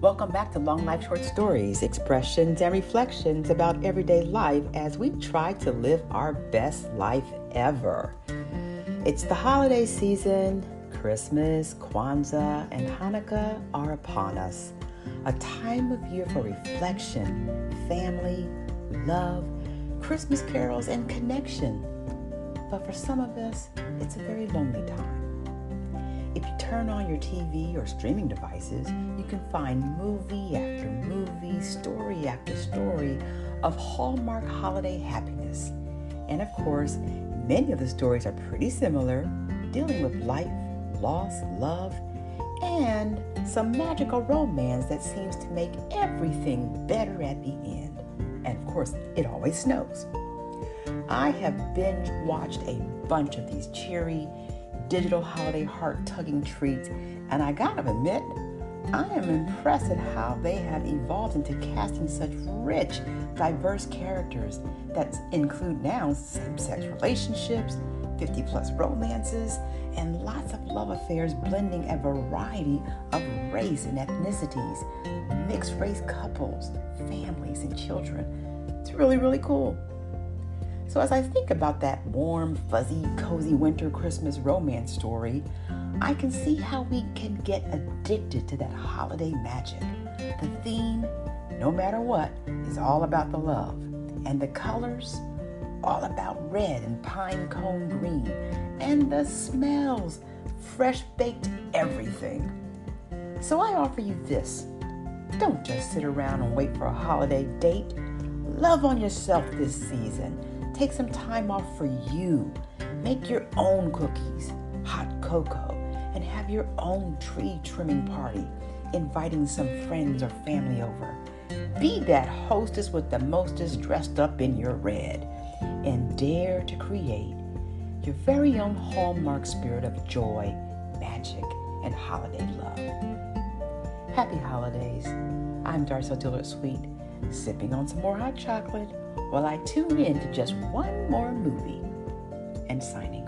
Welcome back to Long Life Short Stories, expressions and reflections about everyday life as we try to live our best life ever. It's the holiday season. Christmas, Kwanzaa, and Hanukkah are upon us. A time of year for reflection, family, love, Christmas carols, and connection. But for some of us, it's a very lonely time. If you turn on your TV or streaming devices, you can find movie after movie, story after story of Hallmark holiday happiness. And of course, many of the stories are pretty similar, dealing with life, loss, love, and some magical romance that seems to make everything better at the end. And of course, it always snows. I have binge watched a bunch of these cheery, digital holiday heart tugging treats, and I gotta admit, I am impressed at how they have evolved into casting such rich, diverse characters that include now same sex relationships, 50 plus romances, and lots of love affairs blending a variety of race and ethnicities, mixed race couples, families, and children. It's really, really cool. So, as I think about that warm, fuzzy, cozy winter Christmas romance story, I can see how we can get addicted to that holiday magic. The theme, no matter what, is all about the love, and the colors, all about red and pine cone green, and the smells, fresh baked everything. So, I offer you this don't just sit around and wait for a holiday date. Love on yourself this season Take some time off for you. Make your own cookies, hot cocoa, and have your own tree trimming party, inviting some friends or family over. Be that hostess with the mostest dressed up in your red and dare to create your very own hallmark spirit of joy, magic, and holiday love. Happy holidays. I'm Darcel Dillard Sweet, sipping on some more hot chocolate while I tune in to just one more movie and signing.